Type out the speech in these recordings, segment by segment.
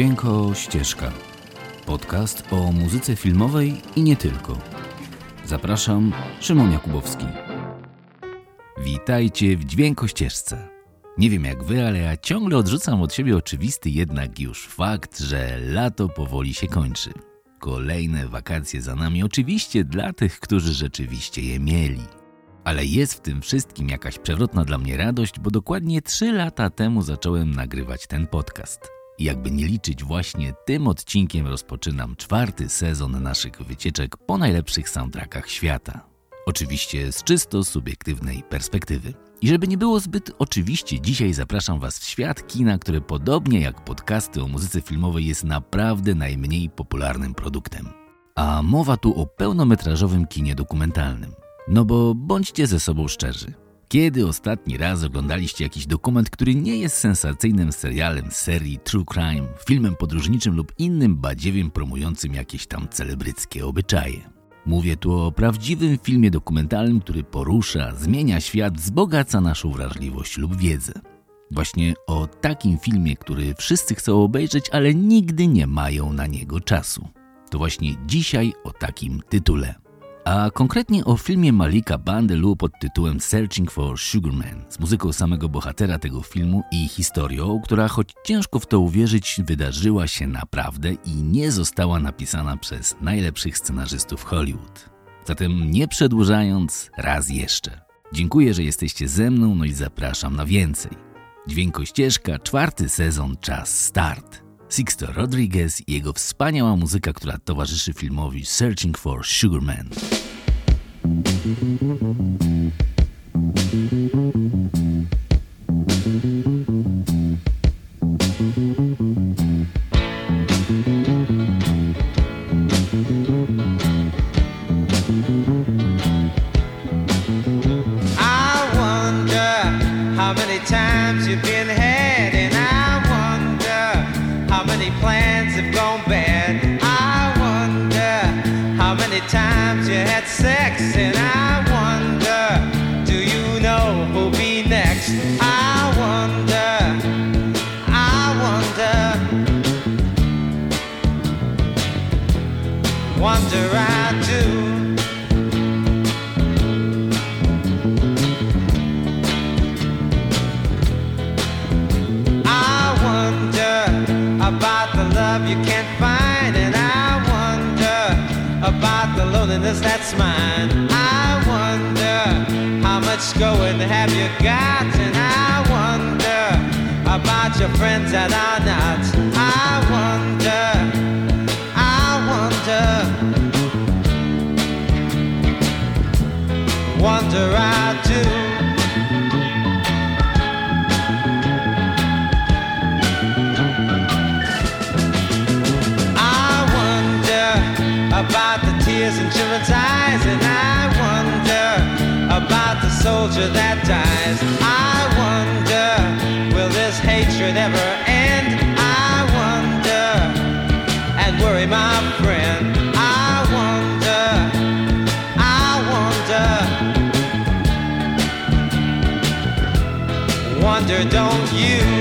Dźwięko Ścieżka. Podcast o muzyce filmowej i nie tylko. Zapraszam, Szymon Jakubowski. Witajcie w Dźwięko Ścieżce. Nie wiem jak wy, ale ja ciągle odrzucam od siebie oczywisty jednak już fakt, że lato powoli się kończy. Kolejne wakacje za nami, oczywiście dla tych, którzy rzeczywiście je mieli. Ale jest w tym wszystkim jakaś przewrotna dla mnie radość, bo dokładnie 3 lata temu zacząłem nagrywać ten podcast. Jakby nie liczyć, właśnie tym odcinkiem rozpoczynam czwarty sezon naszych wycieczek po najlepszych soundtrackach świata. Oczywiście z czysto subiektywnej perspektywy. I żeby nie było zbyt oczywiście, dzisiaj zapraszam Was w świat kina, które podobnie jak podcasty o muzyce filmowej jest naprawdę najmniej popularnym produktem. A mowa tu o pełnometrażowym kinie dokumentalnym. No bo bądźcie ze sobą szczerzy. Kiedy ostatni raz oglądaliście jakiś dokument, który nie jest sensacyjnym serialem serii True Crime, filmem podróżniczym lub innym badziewiem promującym jakieś tam celebryckie obyczaje? Mówię tu o prawdziwym filmie dokumentalnym, który porusza, zmienia świat, wzbogaca naszą wrażliwość lub wiedzę. Właśnie o takim filmie, który wszyscy chcą obejrzeć, ale nigdy nie mają na niego czasu. To właśnie dzisiaj o takim tytule a konkretnie o filmie Malika Bandelu pod tytułem Searching for Sugarman z muzyką samego bohatera tego filmu i historią, która choć ciężko w to uwierzyć, wydarzyła się naprawdę i nie została napisana przez najlepszych scenarzystów Hollywood. Zatem nie przedłużając, raz jeszcze. Dziękuję, że jesteście ze mną, no i zapraszam na więcej. Dźwiękościeżka, czwarty sezon, czas start. Sixto Rodriguez i jego wspaniała muzyka, która towarzyszy filmowi Searching for Sugar Man. many plans have gone bad. I wonder how many times you had sex, and I wonder, do you know who'll be next? I wonder, I wonder, wonder. I that's mine. I wonder how much going have you got, and I wonder about your friends that are not. I wonder, I wonder, wonder I do. And children's eyes, and I wonder about the soldier that dies. I wonder, will this hatred ever end? I wonder, and worry, my friend. I wonder, I wonder, wonder, don't you?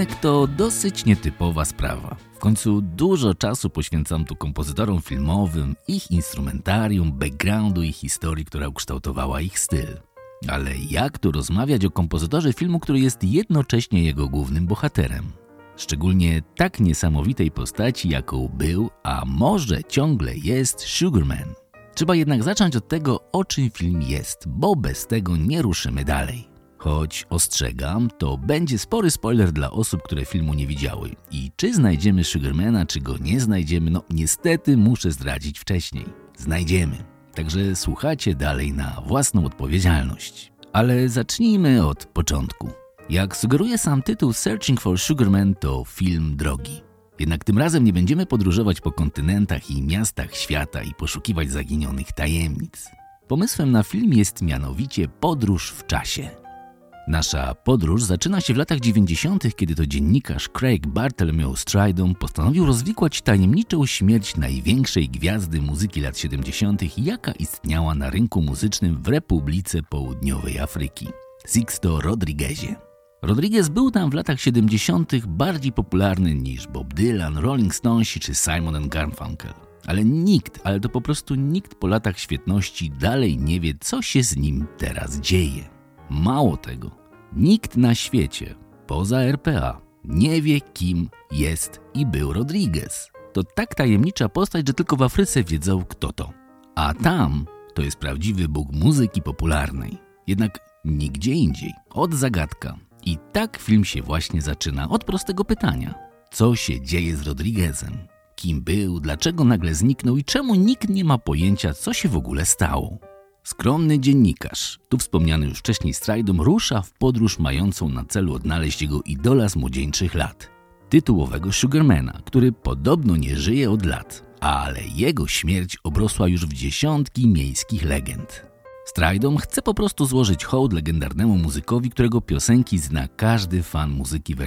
Odcinek to dosyć nietypowa sprawa. W końcu dużo czasu poświęcam tu kompozytorom filmowym, ich instrumentarium, backgroundu i historii, która ukształtowała ich styl. Ale jak tu rozmawiać o kompozytorze filmu, który jest jednocześnie jego głównym bohaterem? Szczególnie tak niesamowitej postaci, jaką był, a może ciągle jest Sugarman. Trzeba jednak zacząć od tego, o czym film jest, bo bez tego nie ruszymy dalej. Choć ostrzegam, to będzie spory spoiler dla osób, które filmu nie widziały. I czy znajdziemy Sugarmana, czy go nie znajdziemy, no niestety muszę zdradzić wcześniej. Znajdziemy. Także słuchacie dalej na własną odpowiedzialność. Ale zacznijmy od początku. Jak sugeruje sam tytuł Searching for Sugarman to film drogi. Jednak tym razem nie będziemy podróżować po kontynentach i miastach świata i poszukiwać zaginionych tajemnic. Pomysłem na film jest mianowicie podróż w czasie. Nasza podróż zaczyna się w latach 90., kiedy to dziennikarz Craig Bartholomew Stridom postanowił rozwikłać tajemniczą śmierć największej gwiazdy muzyki lat 70., jaka istniała na rynku muzycznym w Republice Południowej Afryki Sixto Rodriguezie. Rodriguez był tam w latach 70. bardziej popularny niż Bob Dylan, Rolling Stonesi czy Simon Garfunkel. Ale nikt, ale to po prostu nikt po latach świetności dalej nie wie, co się z nim teraz dzieje. Mało tego, nikt na świecie, poza RPA, nie wie, kim jest i był Rodriguez. To tak tajemnicza postać, że tylko w Afryce wiedzą, kto to. A tam to jest prawdziwy bóg muzyki popularnej. Jednak nigdzie indziej. Od zagadka. I tak film się właśnie zaczyna od prostego pytania: co się dzieje z Rodriguezem? Kim był, dlaczego nagle zniknął i czemu nikt nie ma pojęcia, co się w ogóle stało? Skromny dziennikarz, tu wspomniany już wcześniej Stridom, rusza w podróż mającą na celu odnaleźć jego idola z młodzieńczych lat, tytułowego Sugarmana, który podobno nie żyje od lat, ale jego śmierć obrosła już w dziesiątki miejskich legend. Stridom chce po prostu złożyć hołd legendarnemu muzykowi, którego piosenki zna każdy fan muzyki w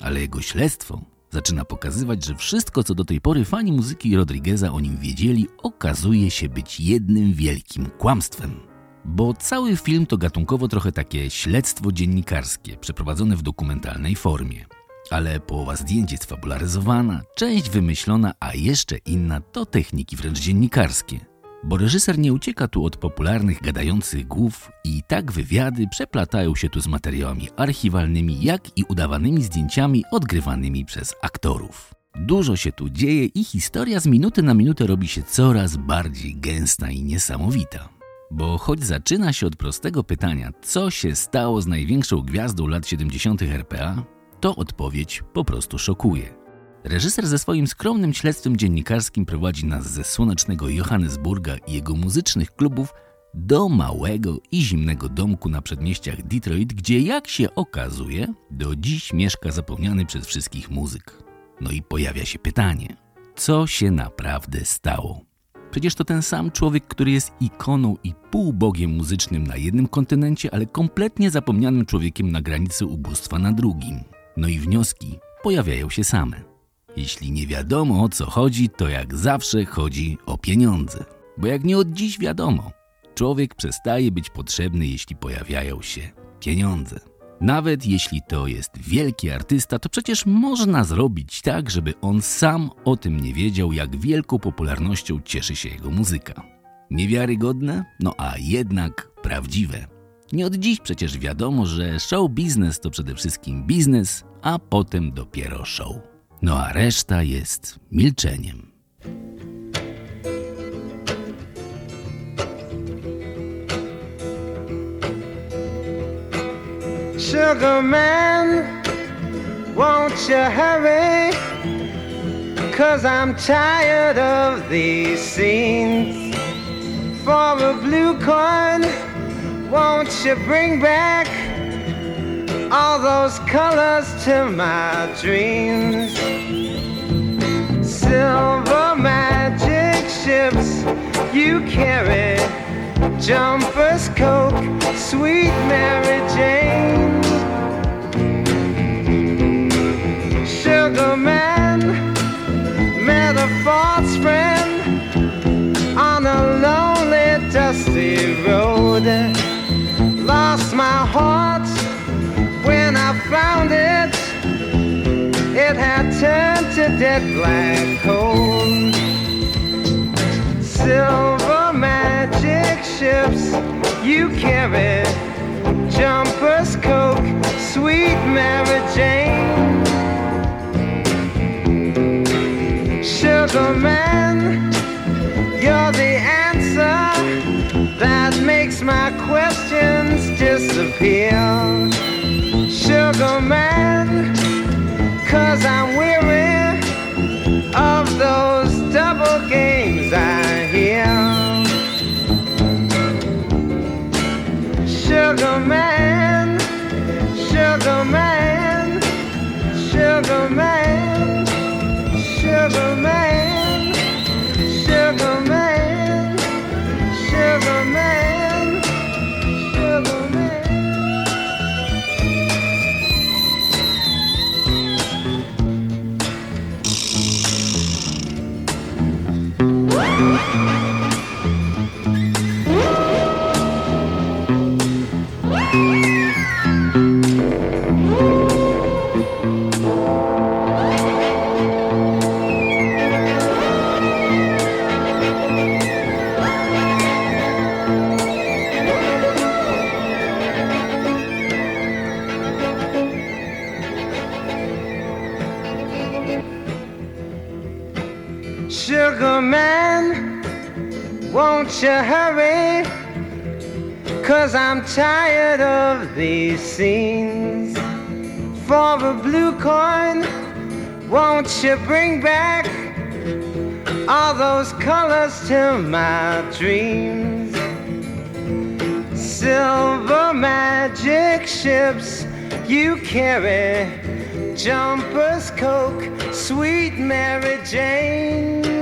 ale jego śledztwo zaczyna pokazywać, że wszystko, co do tej pory fani muzyki Rodrigueza o nim wiedzieli, okazuje się być jednym wielkim kłamstwem. Bo cały film to gatunkowo trochę takie śledztwo dziennikarskie, przeprowadzone w dokumentalnej formie. Ale połowa zdjęć jest fabularyzowana, część wymyślona, a jeszcze inna to techniki wręcz dziennikarskie. Bo reżyser nie ucieka tu od popularnych gadających głów i tak wywiady przeplatają się tu z materiałami archiwalnymi, jak i udawanymi zdjęciami odgrywanymi przez aktorów. Dużo się tu dzieje i historia z minuty na minutę robi się coraz bardziej gęsta i niesamowita. Bo choć zaczyna się od prostego pytania, co się stało z największą gwiazdą lat 70. RPA, to odpowiedź po prostu szokuje. Reżyser ze swoim skromnym śledztwem dziennikarskim prowadzi nas ze słonecznego Johannesburga i jego muzycznych klubów do małego i zimnego domku na przedmieściach Detroit, gdzie jak się okazuje, do dziś mieszka zapomniany przez wszystkich muzyk. No i pojawia się pytanie, co się naprawdę stało? Przecież to ten sam człowiek, który jest ikoną i półbogiem muzycznym na jednym kontynencie, ale kompletnie zapomnianym człowiekiem na granicy ubóstwa na drugim. No i wnioski pojawiają się same. Jeśli nie wiadomo o co chodzi, to jak zawsze chodzi o pieniądze. Bo jak nie od dziś wiadomo, człowiek przestaje być potrzebny, jeśli pojawiają się pieniądze. Nawet jeśli to jest wielki artysta, to przecież można zrobić tak, żeby on sam o tym nie wiedział, jak wielką popularnością cieszy się jego muzyka. Niewiarygodne? No a jednak prawdziwe. Nie od dziś przecież wiadomo, że show biznes to przede wszystkim biznes, a potem dopiero show. No a reszta jest milczeniem. Sugar man, won't you hurry? Cause I'm tired of these scenes. For a blue coin, won't you bring back? All those colors to my dreams. Silver magic ships you carry, jumpers, coke, sweet Mary Jane. Sugar man met a false friend on a lonely, dusty road. Lost my heart found it, it had turned to dead black coal. Silver magic ships you carry, jumpers, coke, sweet Mary Jane. Sugar man, you're the answer that makes my questions disappear sugar man, cause I'm weary of those double games I hear. Sugar man, sugar man, sugar man, sugar man. Hurry? Cause I'm tired of these scenes. For a blue coin, won't you bring back all those colors to my dreams? Silver magic ships you carry, jumpers, coke, sweet Mary Jane.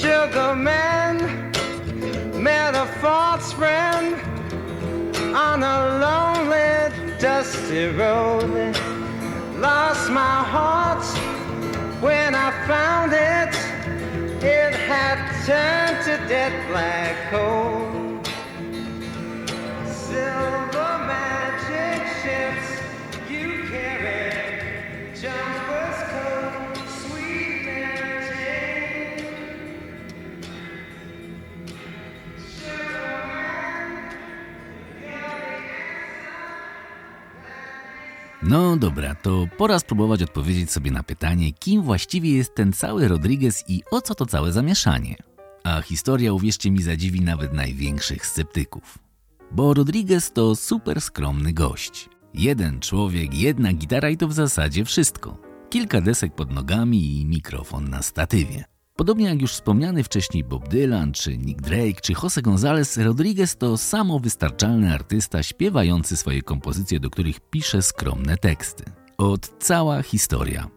Sugar man met a false friend on a lonely, dusty road. Lost my heart when I found it. It had turned to dead black coal. Dobra, to pora spróbować odpowiedzieć sobie na pytanie, kim właściwie jest ten cały Rodriguez i o co to całe zamieszanie. A historia, uwierzcie mi, zadziwi nawet największych sceptyków. Bo Rodriguez to super skromny gość. Jeden człowiek, jedna gitara i to w zasadzie wszystko. Kilka desek pod nogami i mikrofon na statywie. Podobnie jak już wspomniany wcześniej Bob Dylan, czy Nick Drake, czy Jose Gonzalez, Rodriguez to samowystarczalny artysta śpiewający swoje kompozycje, do których pisze skromne teksty. Od cała historia.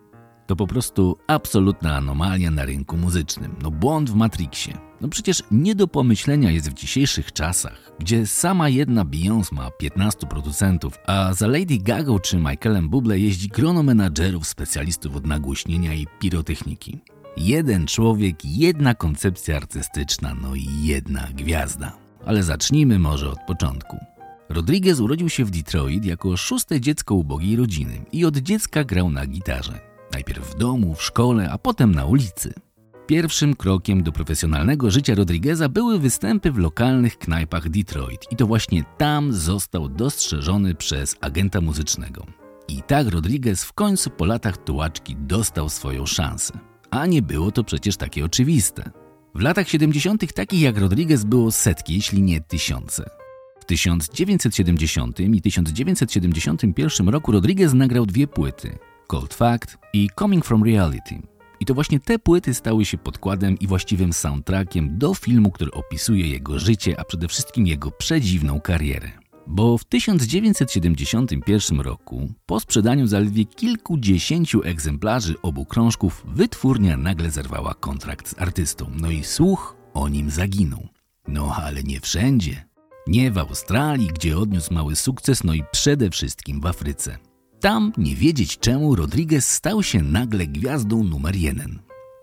To po prostu absolutna anomalia na rynku muzycznym. No błąd w Matrixie. No przecież nie do pomyślenia jest w dzisiejszych czasach, gdzie sama jedna Beyoncé ma 15 producentów, a za Lady Gaga czy Michaelem Bublé jeździ grono menadżerów, specjalistów od nagłośnienia i pirotechniki. Jeden człowiek, jedna koncepcja artystyczna, no i jedna gwiazda. Ale zacznijmy może od początku. Rodriguez urodził się w Detroit jako szóste dziecko ubogiej rodziny i od dziecka grał na gitarze. Najpierw w domu, w szkole, a potem na ulicy. Pierwszym krokiem do profesjonalnego życia Rodrigueza były występy w lokalnych knajpach Detroit i to właśnie tam został dostrzeżony przez agenta muzycznego. I tak Rodriguez w końcu po latach tułaczki dostał swoją szansę. A nie było to przecież takie oczywiste. W latach 70. takich jak Rodriguez było setki, jeśli nie tysiące. W 1970 i 1971 roku Rodriguez nagrał dwie płyty Cold Fact i Coming From Reality. I to właśnie te płyty stały się podkładem i właściwym soundtrackiem do filmu, który opisuje jego życie, a przede wszystkim jego przedziwną karierę. Bo w 1971 roku, po sprzedaniu zaledwie kilkudziesięciu egzemplarzy obu krążków, wytwórnia nagle zerwała kontrakt z artystą, no i słuch o nim zaginął. No ale nie wszędzie. Nie w Australii, gdzie odniósł mały sukces, no i przede wszystkim w Afryce. Tam, nie wiedzieć czemu, Rodriguez stał się nagle gwiazdą numer jeden.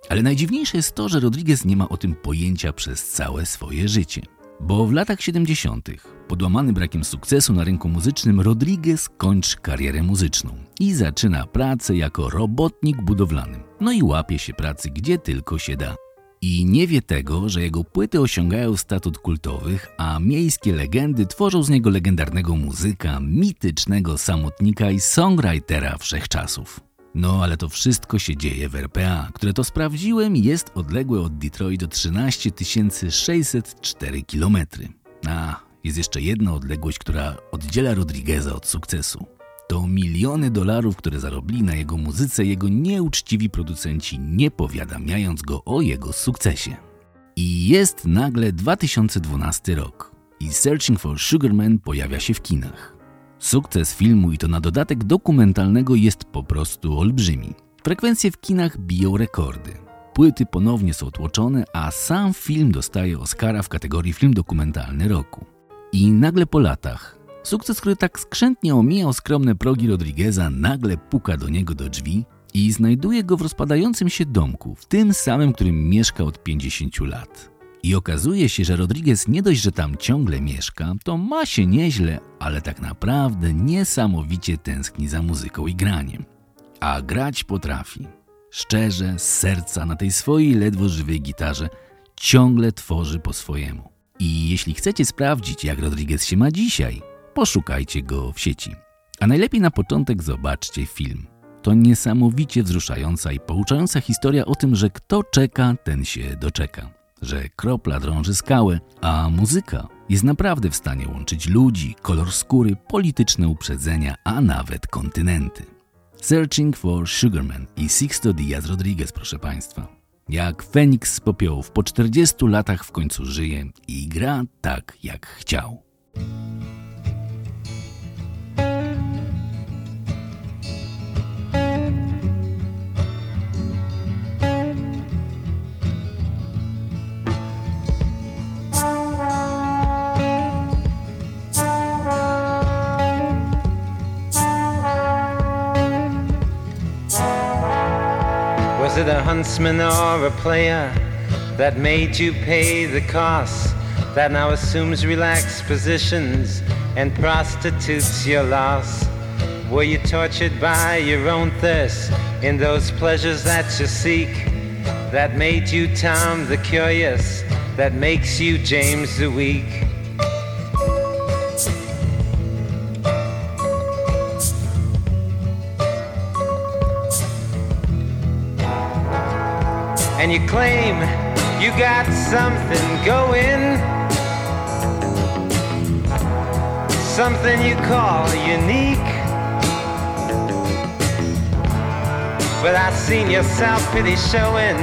Ale najdziwniejsze jest to, że Rodriguez nie ma o tym pojęcia przez całe swoje życie. Bo w latach 70., podłamany brakiem sukcesu na rynku muzycznym, Rodriguez kończy karierę muzyczną i zaczyna pracę jako robotnik budowlany. No i łapie się pracy gdzie tylko się da. I nie wie tego, że jego płyty osiągają statut kultowych, a miejskie legendy tworzą z niego legendarnego muzyka, mitycznego samotnika i songwritera wszechczasów. No ale to wszystko się dzieje w RPA, które to sprawdziłem jest odległe od Detroit o 13 604 km. A, jest jeszcze jedna odległość, która oddziela Rodrigueza od sukcesu. To miliony dolarów, które zarobili na jego muzyce jego nieuczciwi producenci, nie powiadamiając go o jego sukcesie. I jest nagle 2012 rok i Searching for Sugarman pojawia się w kinach. Sukces filmu i to na dodatek dokumentalnego jest po prostu olbrzymi. Frekwencje w kinach biją rekordy. Płyty ponownie są tłoczone, a sam film dostaje Oscara w kategorii film dokumentalny roku. I nagle po latach Sukces, który tak skrzętnie omijał skromne progi Rodrigueza, nagle puka do niego do drzwi i znajduje go w rozpadającym się domku, w tym samym, którym mieszka od 50 lat. I okazuje się, że Rodriguez nie dość, że tam ciągle mieszka, to ma się nieźle, ale tak naprawdę niesamowicie tęskni za muzyką i graniem. A grać potrafi. Szczerze, z serca, na tej swojej ledwo żywej gitarze, ciągle tworzy po swojemu. I jeśli chcecie sprawdzić, jak Rodriguez się ma dzisiaj, poszukajcie go w sieci. A najlepiej na początek zobaczcie film. To niesamowicie wzruszająca i pouczająca historia o tym, że kto czeka, ten się doczeka. Że kropla drąży skałę, a muzyka jest naprawdę w stanie łączyć ludzi, kolor skóry, polityczne uprzedzenia, a nawet kontynenty. Searching for Sugarman i Sixto Diaz Rodriguez, proszę Państwa. Jak Feniks z popiołów po 40 latach w końcu żyje i gra tak, jak chciał. It a huntsman or a player that made you pay the cost? That now assumes relaxed positions and prostitutes your loss? Were you tortured by your own thirst in those pleasures that you seek? That made you Tom the Curious, that makes you James the Weak? And you claim you got something going. Something you call unique. But I've seen your self-pity showing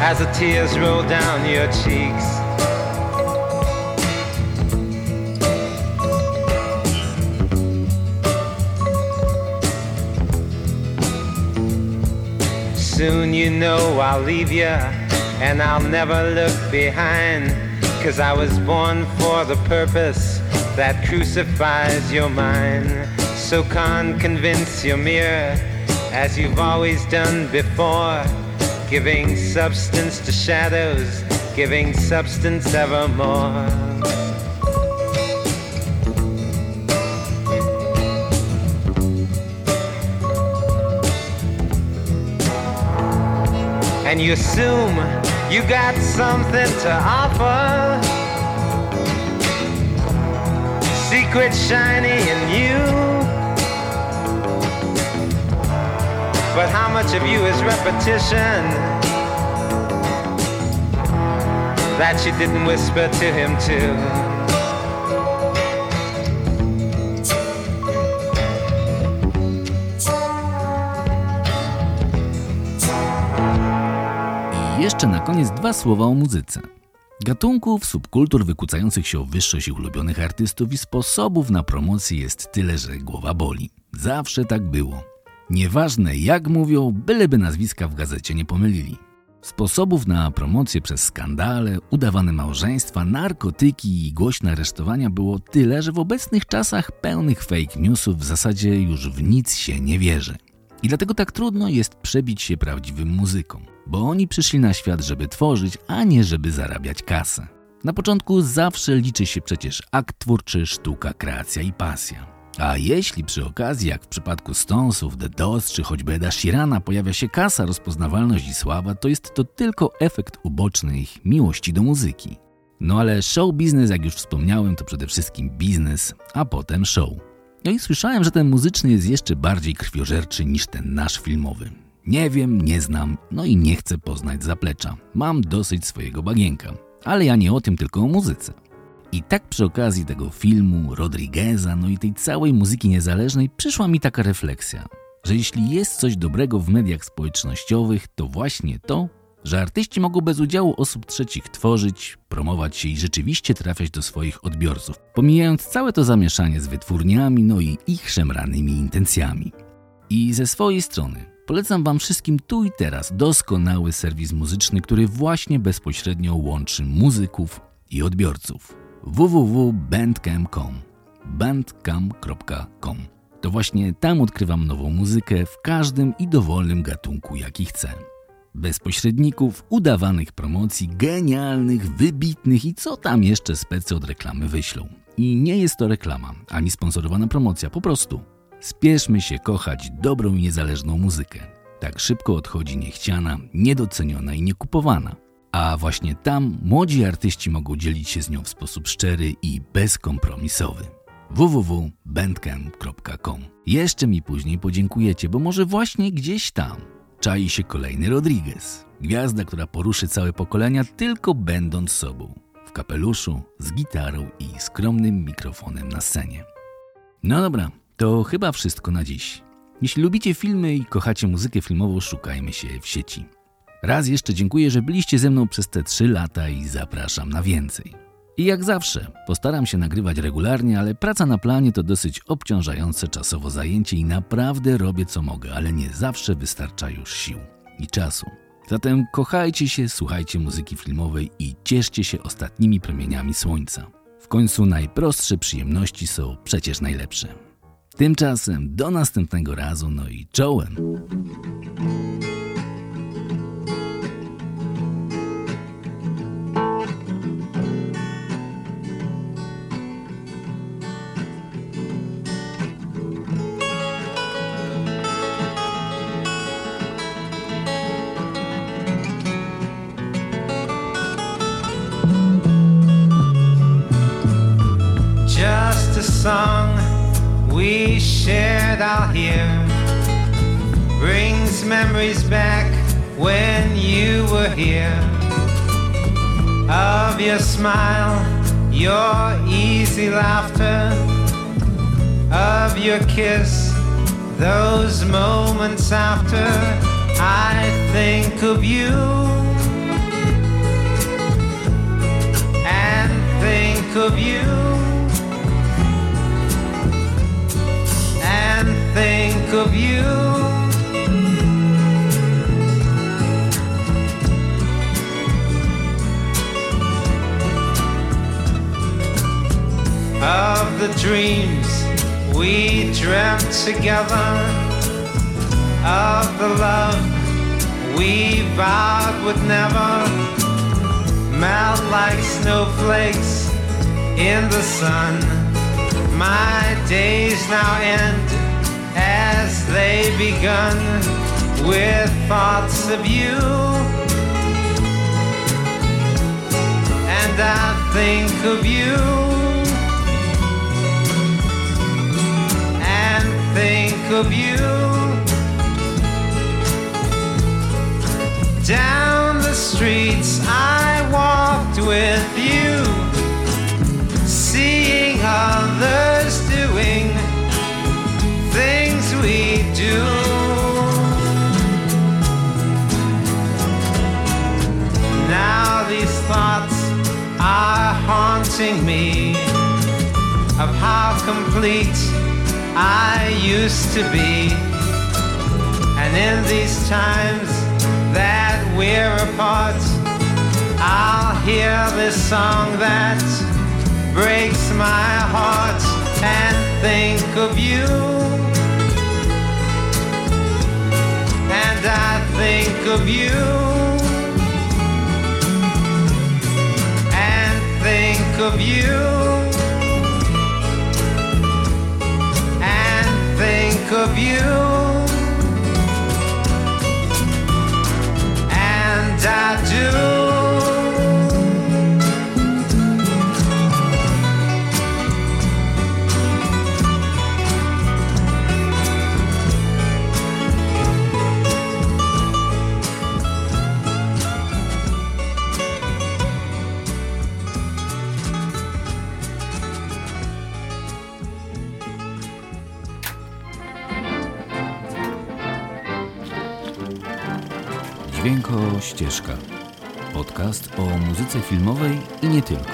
as the tears roll down your cheeks. Soon you know I'll leave you and I'll never look behind. Cause I was born for the purpose that crucifies your mind. So con convince your mirror as you've always done before. Giving substance to shadows, giving substance evermore. And you assume you got something to offer. Secret shiny in you. But how much of you is repetition that you didn't whisper to him too? Jeszcze na koniec dwa słowa o muzyce. Gatunków, subkultur wykucających się o wyższość ulubionych artystów i sposobów na promocję jest tyle, że głowa boli. Zawsze tak było. Nieważne jak mówią, byleby nazwiska w gazecie nie pomylili. Sposobów na promocję przez skandale, udawane małżeństwa, narkotyki i głośne aresztowania było tyle, że w obecnych czasach pełnych fake newsów w zasadzie już w nic się nie wierzy. I dlatego tak trudno jest przebić się prawdziwym muzykom, bo oni przyszli na świat, żeby tworzyć, a nie żeby zarabiać kasę. Na początku zawsze liczy się przecież akt twórczy, sztuka, kreacja i pasja. A jeśli przy okazji, jak w przypadku Stonesów, The Doors czy choćby Eda Sheerana pojawia się kasa, rozpoznawalność i sława, to jest to tylko efekt uboczny ich miłości do muzyki. No ale show biznes, jak już wspomniałem, to przede wszystkim biznes, a potem show. No i słyszałem, że ten muzyczny jest jeszcze bardziej krwiożerczy niż ten nasz filmowy. Nie wiem, nie znam, no i nie chcę poznać zaplecza. Mam dosyć swojego bagienka. Ale ja nie o tym, tylko o muzyce. I tak przy okazji tego filmu, Rodrigueza, no i tej całej muzyki niezależnej przyszła mi taka refleksja, że jeśli jest coś dobrego w mediach społecznościowych, to właśnie to, że artyści mogą bez udziału osób trzecich tworzyć, promować się i rzeczywiście trafiać do swoich odbiorców, pomijając całe to zamieszanie z wytwórniami, no i ich szemranymi intencjami. I ze swojej strony polecam Wam wszystkim tu i teraz doskonały serwis muzyczny, który właśnie bezpośrednio łączy muzyków i odbiorców. www.bandcamp.com bandcamp.com To właśnie tam odkrywam nową muzykę w każdym i dowolnym gatunku, jaki chcę. Bez pośredników, udawanych promocji, genialnych, wybitnych i co tam jeszcze specy od reklamy wyślą. I nie jest to reklama, ani sponsorowana promocja, po prostu. Spieszmy się kochać dobrą i niezależną muzykę. Tak szybko odchodzi niechciana, niedoceniona i niekupowana. A właśnie tam młodzi artyści mogą dzielić się z nią w sposób szczery i bezkompromisowy www.bandcamp.com Jeszcze mi później podziękujecie, bo może właśnie gdzieś tam czai się kolejny Rodriguez. Gwiazda, która poruszy całe pokolenia tylko będąc sobą. W kapeluszu, z gitarą i skromnym mikrofonem na scenie. No dobra, to chyba wszystko na dziś. Jeśli lubicie filmy i kochacie muzykę filmową, szukajmy się w sieci. Raz jeszcze dziękuję, że byliście ze mną przez te 3 lata i zapraszam na więcej. I jak zawsze, postaram się nagrywać regularnie, ale praca na planie to dosyć obciążające czasowo zajęcie i naprawdę robię co mogę, ale nie zawsze wystarcza już sił i czasu. Zatem kochajcie się, słuchajcie muzyki filmowej i cieszcie się ostatnimi promieniami słońca. W końcu najprostsze przyjemności są przecież najlepsze. Tymczasem do następnego razu, no i czołem! Song we shared out here. Brings memories back when you were here. Of your smile, your easy laughter, of your kiss, those moments after I think of you. And think of you. Think of you. Of the dreams we dreamt together, of the love we vowed would never melt like snowflakes in the sun. My days now end as they begun with thoughts of you. And I think of you. And think of you. Down the streets I walked with you, seeing others complete I used to be. And in these times that we're apart, I'll hear this song that breaks my heart and think of you. and I think of you and think of you of you filmowej i nie tylko.